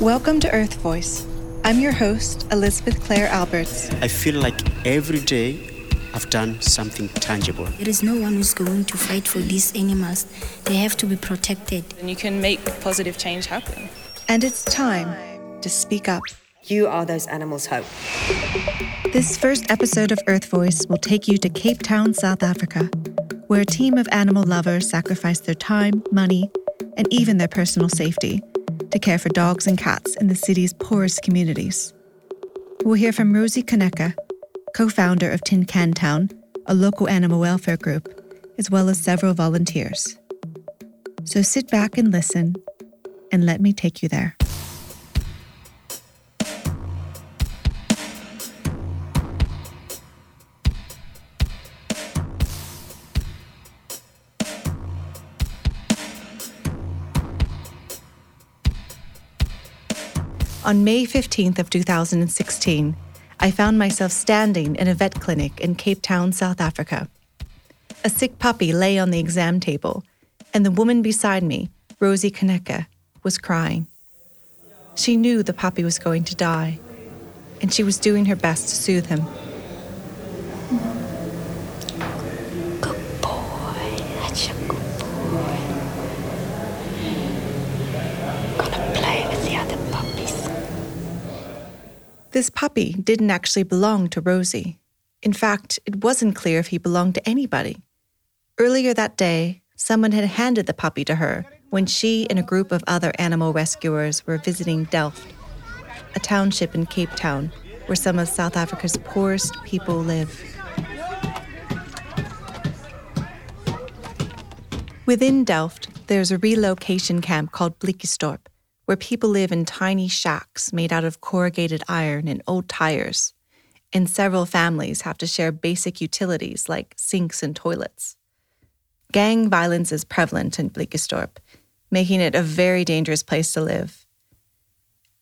Welcome to Earth Voice. I'm your host, Elizabeth Clare Alberts. I feel like every day I've done something tangible. There is no one who's going to fight for these animals. They have to be protected. And you can make positive change happen. And it's time to speak up. You are those animals' hope. This first episode of Earth Voice will take you to Cape Town, South Africa, where a team of animal lovers sacrifice their time, money, and even their personal safety to care for dogs and cats in the city's poorest communities. We'll hear from Rosie Kunneke, co founder of Tin Can Town, a local animal welfare group, as well as several volunteers. So sit back and listen, and let me take you there. On May 15th of 2016, I found myself standing in a vet clinic in Cape Town, South Africa. A sick puppy lay on the exam table, and the woman beside me, Rosie Kunneke, was crying. She knew the puppy was going to die, and she was doing her best to soothe him. Good boy. That's a good boy. Gonna play with the other puppies. This puppy didn't actually belong to Rosie. In fact, it wasn't clear if he belonged to anybody. Earlier that day, someone had handed the puppy to her when she and a group of other animal rescuers were visiting Delft, a township in Cape Town where some of South Africa's poorest people live. Within Delft, there's a relocation camp called Blikkiesdorp, where people live in tiny shacks made out of corrugated iron and old tires, and several families have to share basic utilities like sinks and toilets. Gang violence is prevalent in Blikkiesdorp, making it a very dangerous place to live.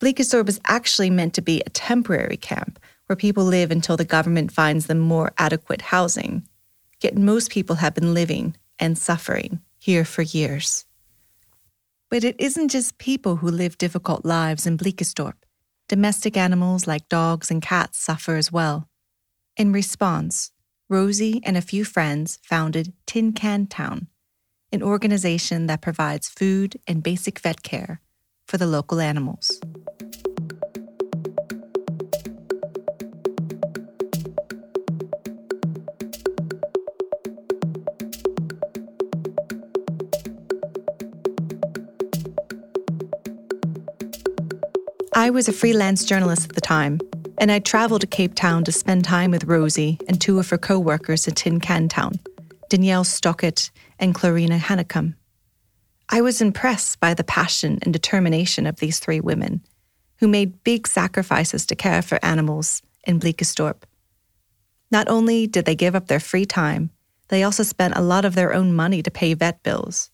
Blikkiesdorp is actually meant to be a temporary camp where people live until the government finds them more adequate housing. Yet most people have been living and suffering here for years. But it isn't just people who live difficult lives in Blikkiesdorp. Domestic animals like dogs and cats suffer as well. In response, Rosie and a few friends founded Tin Can Town, an organization that provides food and basic vet care for the local animals. I was a freelance journalist at the time, and I traveled to Cape Town to spend time with Rosie and two of her co workers at Tin Can Town, Danielle Stockett and Clarina Hanekom. I was impressed by the passion and determination of these three women, who made big sacrifices to care for animals in Blikkiesdorp. Not only did they give up their free time, they also spent a lot of their own money to pay vet bills.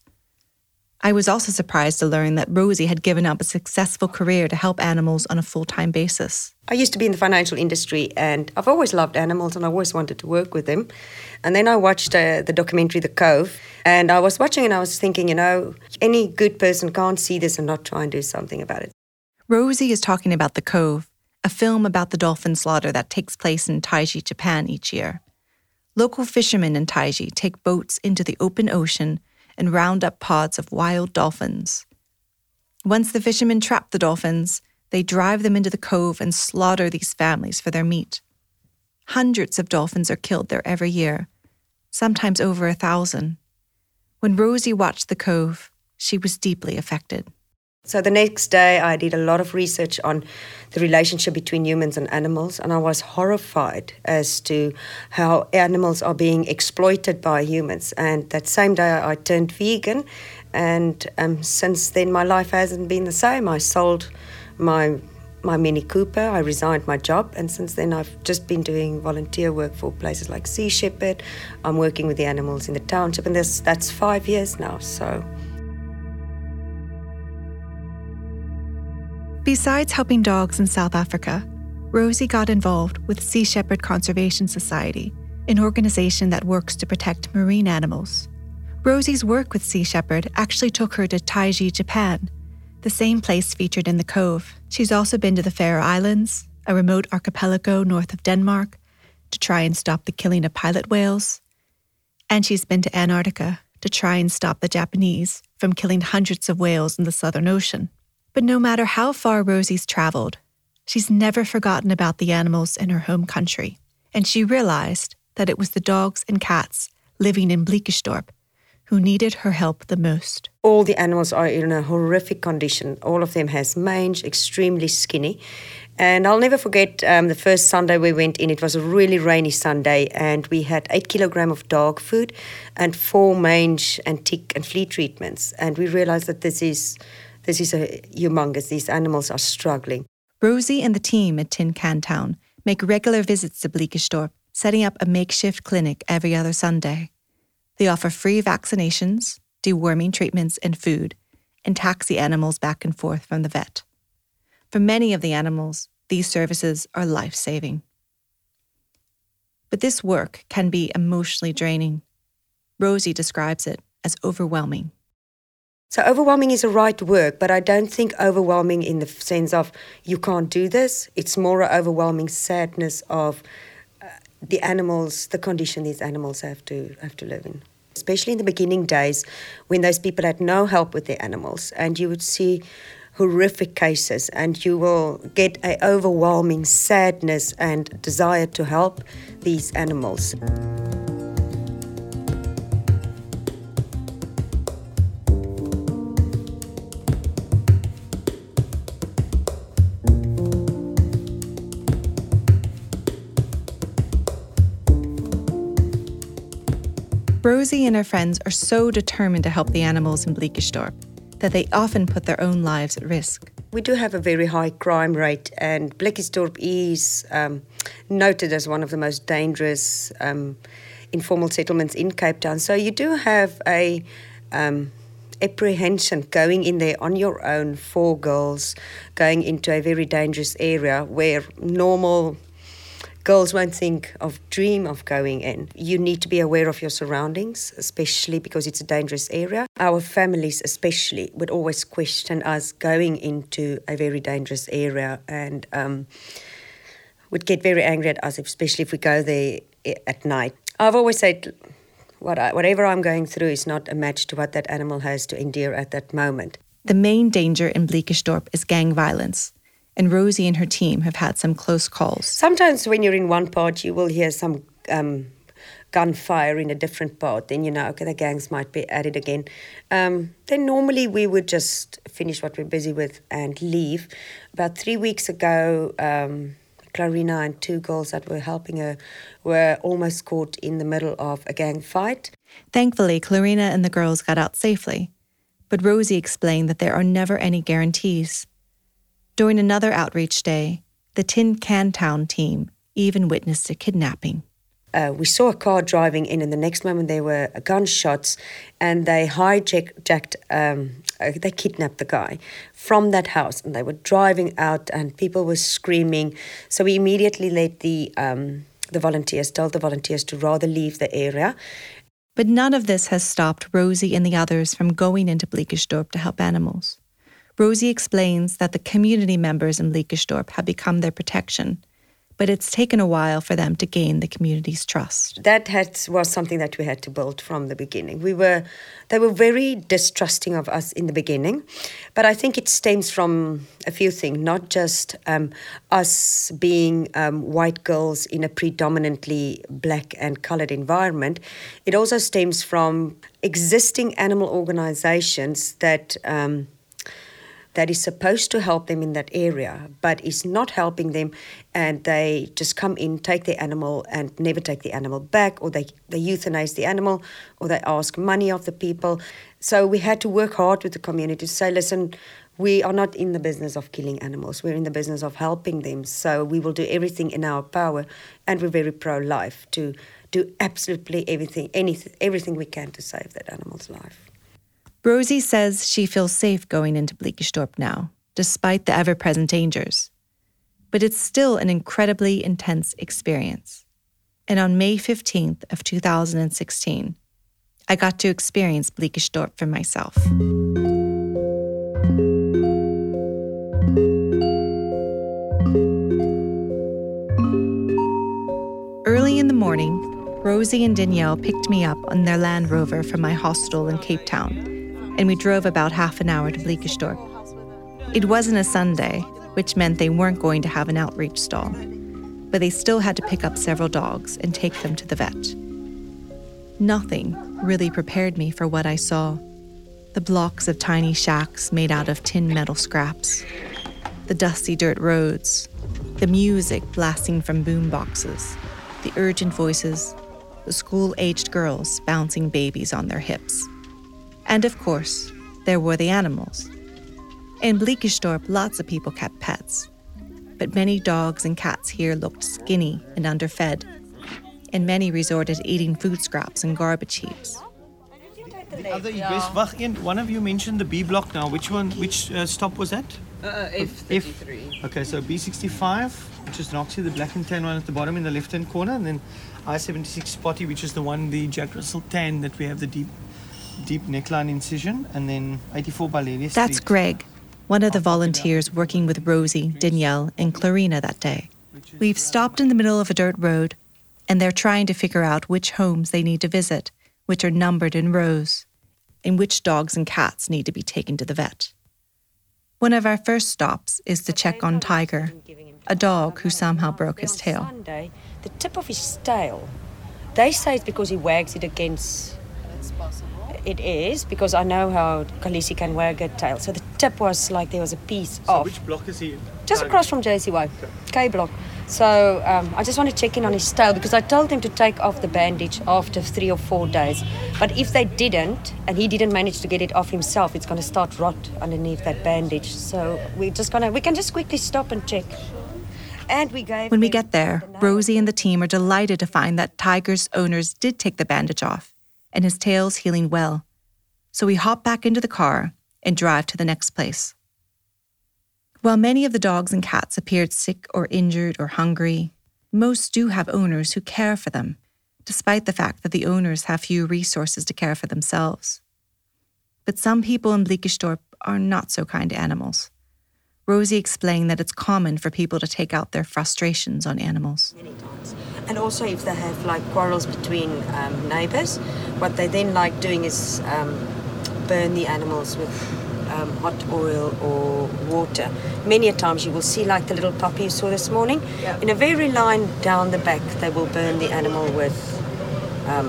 I was also surprised to learn that Rosie had given up a successful career to help animals on a full time basis. I used to be in the financial industry and I've always loved animals and I always wanted to work with them. And then I watched uh, the documentary The Cove and I was watching and I was thinking, you know, any good person can't see this and not try and do something about it. Rosie is talking about The Cove, a film about the dolphin slaughter that takes place in Taiji, Japan each year. Local fishermen in Taiji take boats into the open ocean and round up pods of wild dolphins. Once the fishermen trap the dolphins, they drive them into the cove and slaughter these families for their meat. Hundreds of dolphins are killed there every year, sometimes over a thousand. When Rosie watched the cove, she was deeply affected. So the next day, I did a lot of research on the relationship between humans and animals, and I was horrified as to how animals are being exploited by humans. And that same day, I turned vegan, and um, since then, my life hasn't been the same. I sold my my Mini Cooper. I resigned my job, and since then, I've just been doing volunteer work for places like Sea Shepherd. I'm working with the animals in the township, and this that's five years now. So. Besides helping dogs in South Africa, Rosie got involved with Sea Shepherd Conservation Society, an organization that works to protect marine animals. Rosie's work with Sea Shepherd actually took her to Taiji, Japan. the same place featured in The Cove. She's also been to the Faroe Islands, a remote archipelago north of Denmark, to try and stop the killing of pilot whales. And she's been to Antarctica to try and stop the Japanese from killing hundreds of whales in the Southern Ocean. But no matter how far Rosie's traveled, she's never forgotten about the animals in her home country. And she realized that it was the dogs and cats living in Blikkiesdorp who needed her help the most. All the animals are in a horrific condition. All of them has mange, extremely skinny. And I'll never forget um, the first Sunday we went in. It was a really rainy Sunday, and we had eight kilogram of dog food and four mange and tick and flea treatments. And we realized that this is this is a humongous. These animals are struggling. Rosie and the team at Tin Can Town make regular visits to Blikkiesdorp, setting up a makeshift clinic every other Sunday. They offer free vaccinations, deworming treatments, and food, and taxi animals back and forth from the vet. For many of the animals, these services are life saving. But this work can be emotionally draining. Rosie describes it as overwhelming. So, overwhelming is a right word, but I don't think overwhelming in the sense of you can't do this. It's more an overwhelming sadness of uh, the animals, the condition these animals have to have to live in. Especially in the beginning days when those people had no help with their animals, and you would see horrific cases, and you will get an overwhelming sadness and desire to help these animals. Rosie and her friends are so determined to help the animals in Blikkiesdorp that they often put their own lives at risk. We do have a very high crime rate, and Blikkiesdorp is um, noted as one of the most dangerous um, informal settlements in Cape Town. So you do have a um, apprehension going in there on your own, four girls going into a very dangerous area where normal girls won't think of dream of going in. You need to be aware of your surroundings, especially because it's a dangerous area. Our families, especially, would always question us going into a very dangerous area and um, would get very angry at us, especially if we go there at night. I've always said. What I, whatever I'm going through is not a match to what that animal has to endure at that moment. The main danger in Blikkiesdorp is gang violence and Rosie and her team have had some close calls. Sometimes when you're in one part, you will hear some um, gunfire in a different part. Then you know, okay, the gangs might be at it again. Um, then normally we would just finish what we're busy with and leave. About three weeks ago, um, Clarina and two girls that were helping her were almost caught in the middle of a gang fight. Thankfully, Clarina and the girls got out safely. But Rosie explained that there are never any guarantees. During another outreach day, the Tin Can Town team even witnessed a kidnapping. Uh, we saw a car driving in, and the next moment there were gunshots, and they hijacked, um, uh, they kidnapped the guy from that house, and they were driving out, and people were screaming. So we immediately let the um, the volunteers, told the volunteers to rather leave the area. But none of this has stopped Rosie and the others from going into Blikkiesdorp to help animals. Rosie explains that the community members in Blikkiesdorp have become their protection, but it's taken a while for them to gain the community's trust. That had, was something that we had to build from the beginning. We were, they were very distrusting of us in the beginning, but I think it stems from a few things, not just um, us being um, white girls in a predominantly black and colored environment. It also stems from existing animal organizations that. Um, that is supposed to help them in that area, but is not helping them, and they just come in, take the animal, and never take the animal back, or they, they euthanize the animal, or they ask money of the people. So we had to work hard with the community to say, listen, we are not in the business of killing animals. We're in the business of helping them. So we will do everything in our power, and we're very pro-life to do absolutely everything, anything, everything we can to save that animal's life. Rosie says she feels safe going into Blikkiesdorp now, despite the ever present dangers. But it's still an incredibly intense experience. And on May 15th of 2016, I got to experience Blikkiesdorp for myself. Early in the morning, Rosie and Danielle picked me up on their Land Rover from my hostel in Cape Town and we drove about half an hour to Blikkiesdorp. It wasn't a Sunday, which meant they weren't going to have an outreach stall, but they still had to pick up several dogs and take them to the vet. Nothing really prepared me for what I saw the blocks of tiny shacks made out of tin metal scraps, the dusty dirt roads, the music blasting from boom boxes, the urgent voices, the school aged girls bouncing babies on their hips. And of course, there were the animals. In Blikkiesdorp, lots of people kept pets, but many dogs and cats here looked skinny and underfed, and many resorted to eating food scraps and garbage heaps. The other best one of you mentioned the B block now. Which one which uh, stop was that? Uh, F33. Okay, so B65, which is Noxie, the black and tan one at the bottom in the left hand corner, and then I76 Spotty, which is the one, the Jack Russell tan that we have the deep deep neckline incision, and then 84 Valeria That's Street. Greg, one of the volunteers working with Rosie, Danielle, and Clarina that day. We've stopped in the middle of a dirt road, and they're trying to figure out which homes they need to visit, which are numbered in rows, and which dogs and cats need to be taken to the vet. One of our first stops is to check on Tiger, a dog who somehow broke his tail. Sunday, the tip of his tail. They say it's because he wags it against. It's possible. It is because I know how Khaleesi can wag her tail. So the tip was like there was a piece So off. which block is he in? just across from JCY, K block. So um, I just want to check in on his tail because I told him to take off the bandage after three or four days. But if they didn't, and he didn't manage to get it off himself, it's going to start rot underneath that bandage. So we're just gonna we can just quickly stop and check. And we gave When we get there, the. Rosie and the team are delighted to find that Tiger's owners did take the bandage off, and his tail's healing well. So we hop back into the car and drive to the next place. While many of the dogs and cats appeared sick or injured or hungry, most do have owners who care for them, despite the fact that the owners have few resources to care for themselves. But some people in Blikkiesdorp are not so kind to animals. Rosie explained that it's common for people to take out their frustrations on animals. And also, if they have like quarrels between um, neighbors, what they then like doing is um, burn the animals with um, hot oil or water. Many a times you will see like the little puppy you saw this morning. In a very line down the back, they will burn the animal with. Um,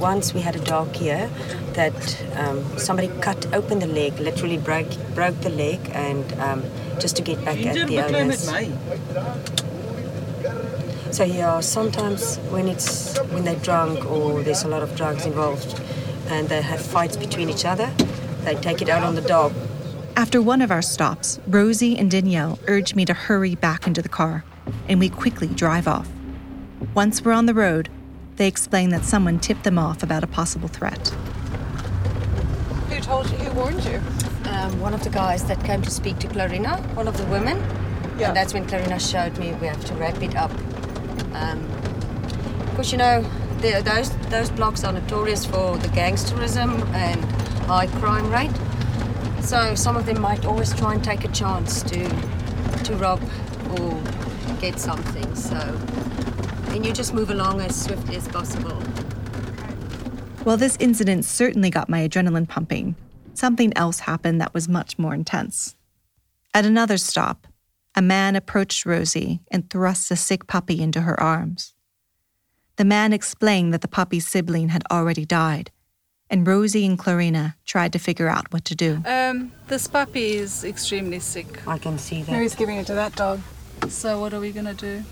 once we had a dog here that um, somebody cut open the leg, literally broke broke the leg, and um, just to get back at the owners. So yeah, sometimes when it's when they're drunk or there's a lot of drugs involved, and they have fights between each other, they take it out on the dog. After one of our stops, Rosie and Danielle urge me to hurry back into the car, and we quickly drive off. Once we're on the road, they explain that someone tipped them off about a possible threat. Who told you? Who warned you? Um, one of the guys that came to speak to Clarina, one of the women, Yeah. and that's when Clarina showed me we have to wrap it up. Um, because you know, the, those those blocks are notorious for the gangsterism and high crime rate. So some of them might always try and take a chance to to rob or get something. So, and you just move along as swiftly as possible. Well, this incident certainly got my adrenaline pumping, something else happened that was much more intense. At another stop, a man approached Rosie and thrust a sick puppy into her arms. The man explained that the puppy's sibling had already died, and Rosie and Clarina tried to figure out what to do. Um, this puppy is extremely sick. I can see that. Mary's giving it to that dog. So what are we gonna do?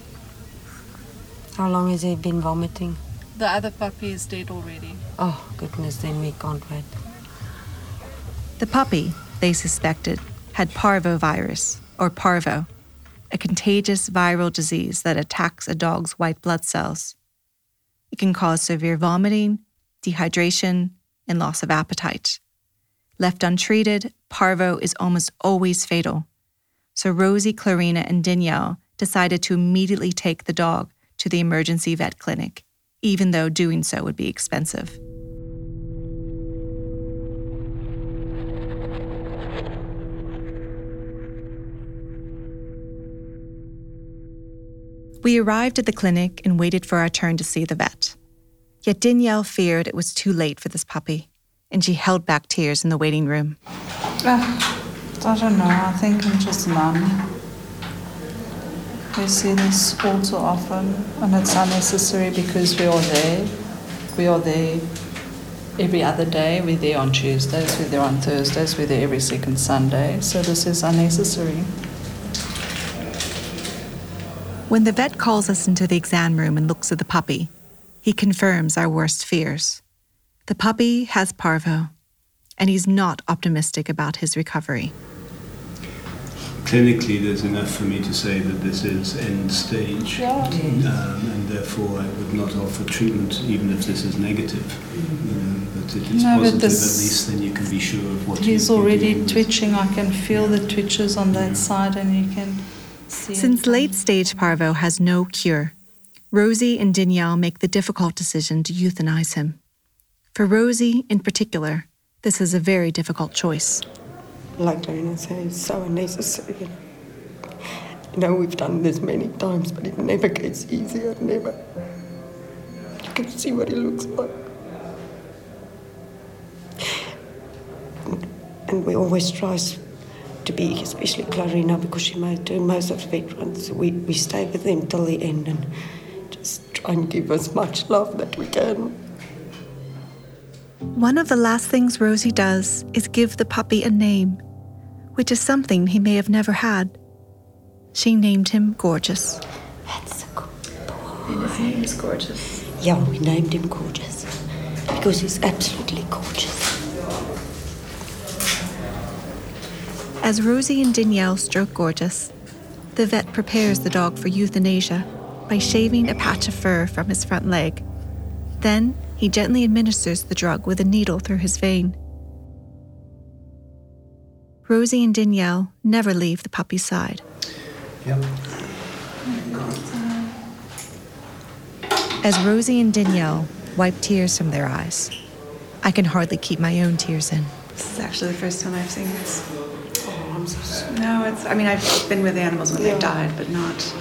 How long has he been vomiting? The other puppy is dead already. Oh goodness, then we can't wait. The puppy, they suspected, had parvovirus, or parvo, a contagious viral disease that attacks a dog's white blood cells. It can cause severe vomiting, dehydration, and loss of appetite. Left untreated, parvo is almost always fatal. So Rosie, Clarina, and Danielle decided to immediately take the dog to the emergency vet clinic, even though doing so would be expensive. We arrived at the clinic and waited for our turn to see the vet. Yet Danielle feared it was too late for this puppy, and she held back tears in the waiting room. Uh, I don't know. I think I'm just numb. We see this all too often, and it's unnecessary because we are there. We are there every other day. We're there on Tuesdays, we're there on Thursdays, we're there every second Sunday. So this is unnecessary. When the vet calls us into the exam room and looks at the puppy, he confirms our worst fears. The puppy has parvo, and he's not optimistic about his recovery. Clinically, there's enough for me to say that this is end stage, um, and therefore I would not offer treatment even if this is negative. You know, but if it is No, but positive, this- at least then you can be sure of what He's you, you're already dealing with. twitching. I can feel the twitches on that side, and you can see. it Since late stage parvo has no cure, Rosie and Danielle make the difficult decision to euthanize him. For Rosie, in particular, this is a very difficult choice. Like Diana says, so unnecessary. You know, we've done this many times, but it never gets easier, never. You can see what he looks like. And, and we always try to be, especially Clarina, because she might do most of the vet runs. We, we stay with them till the end and just try and give as much love that we can. One of the last things Rosie does is give the puppy a name, which is something he may have never had. She named him Gorgeous. That's a good And his name is gorgeous. Yeah, we named him Gorgeous because he's absolutely gorgeous. As Rosie and Danielle stroke Gorgeous, the vet prepares the dog for euthanasia by shaving a patch of fur from his front leg. Then he gently administers the drug with a needle through his vein. Rosie and Danielle never leave the puppy's side. Yep. As Rosie and Danielle wipe tears from their eyes, I can hardly keep my own tears in. This is actually the first time I've seen this. No, it's. I mean, I've been with animals when they've died, but not.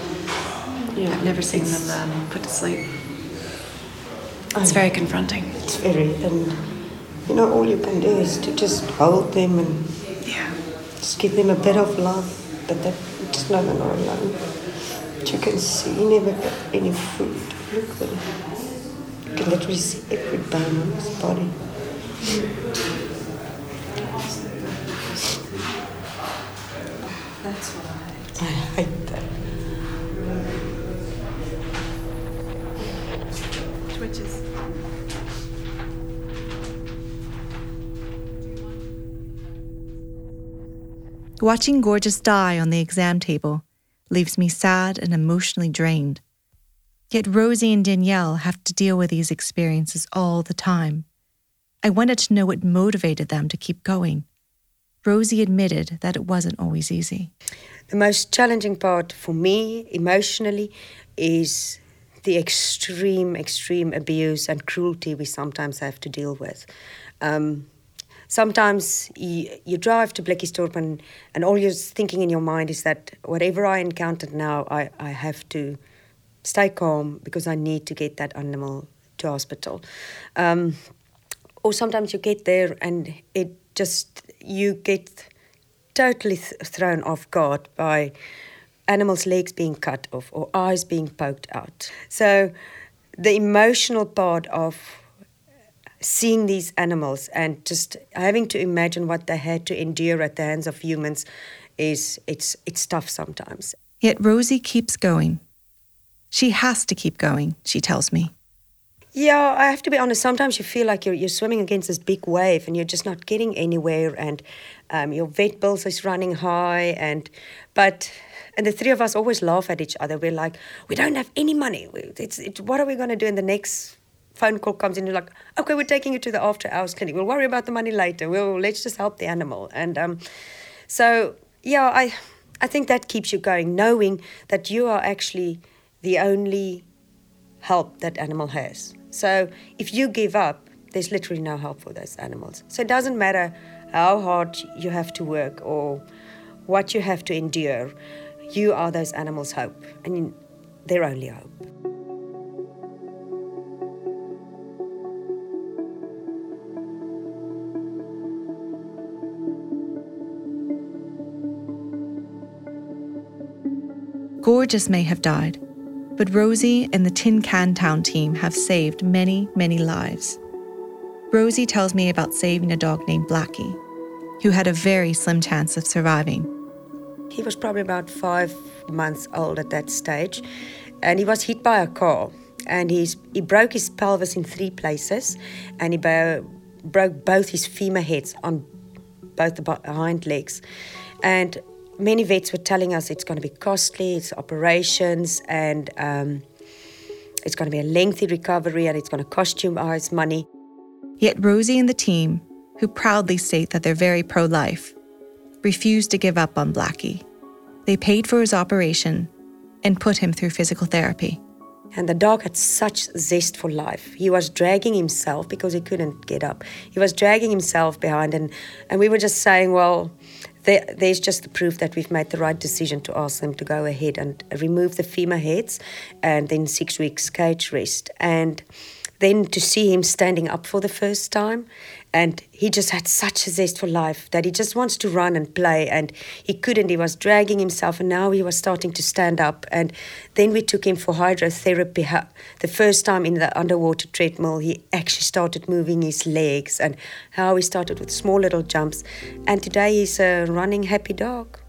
I've never seen them um, put to sleep. It's very confronting. It's very, and you know, all you can do is to just hold them and Yeah. just give them a bit of love, but that just know they're not alone. But you can see you never got any food. Look at him. You can literally see every bone on his body. That's why. I hate that. Twitches. Watching Gorgeous die on the exam table leaves me sad and emotionally drained. Yet Rosie and Danielle have to deal with these experiences all the time. I wanted to know what motivated them to keep going. Rosie admitted that it wasn't always easy. The most challenging part for me emotionally is the extreme, extreme abuse and cruelty we sometimes have to deal with. Um, sometimes you, you drive to Blikkiesdorp and, and all you're thinking in your mind is that whatever I encountered now, I, I have to stay calm because I need to get that animal to hospital. Um, or sometimes you get there and it just, you get totally th- thrown off guard by animals' legs being cut off or eyes being poked out. So the emotional part of seeing these animals and just having to imagine what they had to endure at the hands of humans is it's it's tough sometimes. Yet Rosie keeps going. She has to keep going, she tells me. Yeah, I have to be honest. Sometimes you feel like you're, you're swimming against this big wave and you're just not getting anywhere, and um, your vet bills is running high. And but and the three of us always laugh at each other. We're like, we don't have any money. It's, it's what are we going to do? And the next phone call comes in, you're like, okay, we're taking you to the after hours clinic. We'll worry about the money later. We'll let's just help the animal. And um, so yeah, I I think that keeps you going, knowing that you are actually the only help that animal has. So if you give up, there's literally no help for those animals. So it doesn't matter how hard you have to work or what you have to endure, you are those animals' hope. And their only hope. Gorgeous may have died, but Rosie and the Tin Can Town team have saved many, many lives. Rosie tells me about saving a dog named Blackie, who had a very slim chance of surviving. He was probably about five months old at that stage, and he was hit by a car. And he's, he broke his pelvis in three places, and he bo- broke both his femur heads on both the hind legs. And many vets were telling us it's going to be costly, it's operations, and um, it's going to be a lengthy recovery, and it's going to cost you guys money. Yet Rosie and the team, who proudly state that they're very pro life, refused to give up on Blackie. They paid for his operation and put him through physical therapy. And the dog had such zest for life. He was dragging himself because he couldn't get up. He was dragging himself behind, and, and we were just saying, well, there, there's just the proof that we've made the right decision to ask them to go ahead and remove the femur heads and then six weeks cage rest. And then to see him standing up for the first time. And he just had such a zest for life that he just wants to run and play. And he couldn't he was dragging himself and now he was starting to stand up. And then we took him for hydrotherapy. The first time in the underwater treadmill he actually started moving his legs and how he started with small little jumps. And today he's a running happy dog.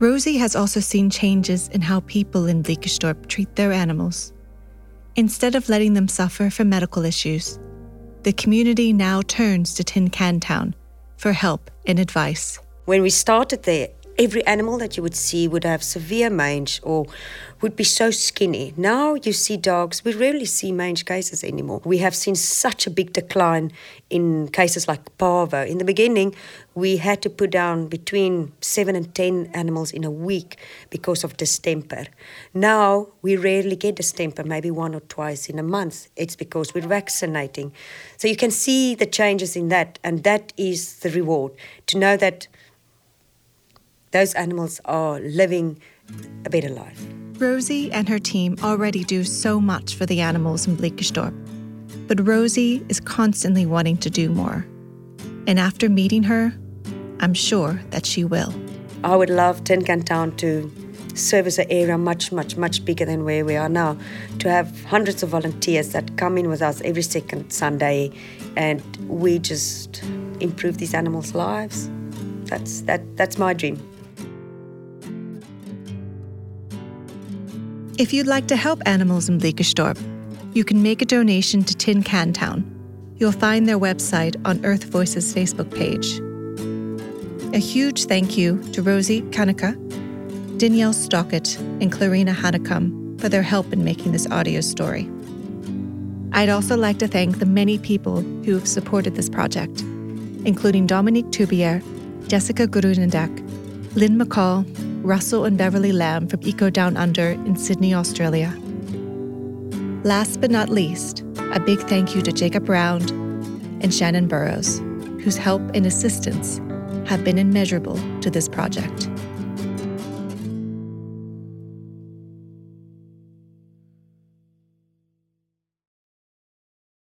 Rosie has also seen changes in how people in Blikkiesdorp treat their animals Instead of letting them suffer from medical issues, the community now turns to Tin Can Town for help and advice. When we started there, every animal that you would see would have severe mange or would be so skinny. Now you see dogs, we rarely see mange cases anymore. We have seen such a big decline in cases like parvo. In the beginning, we had to put down between seven and ten animals in a week because of distemper. Now we rarely get distemper, maybe one or twice in a month. It's because we're vaccinating. So you can see the changes in that, and that is the reward to know that those animals are living a better life. Rosie and her team already do so much for the animals in Blikkiesdorp, but Rosie is constantly wanting to do more. And after meeting her, I'm sure that she will. I would love Tin Can Town to service an area much, much, much bigger than where we are now. To have hundreds of volunteers that come in with us every second Sunday and we just improve these animals' lives. That's that that's my dream. If you'd like to help animals in Blikkiesdorp, you can make a donation to Tin Can Town. You'll find their website on Earth Voices Facebook page. A huge thank you to Rosie Kunneke, Danielle Stockett, and Clarina Hanekom for their help in making this audio story. I'd also like to thank the many people who have supported this project, including Dominique Tubier, Jessica Grunendek, Lynn McCall, Russell and Beverly Lamb from Eco Down Under in Sydney, Australia. Last but not least, a big thank you to Jacob Round and Shannon Burrows, whose help and assistance have been immeasurable to this project.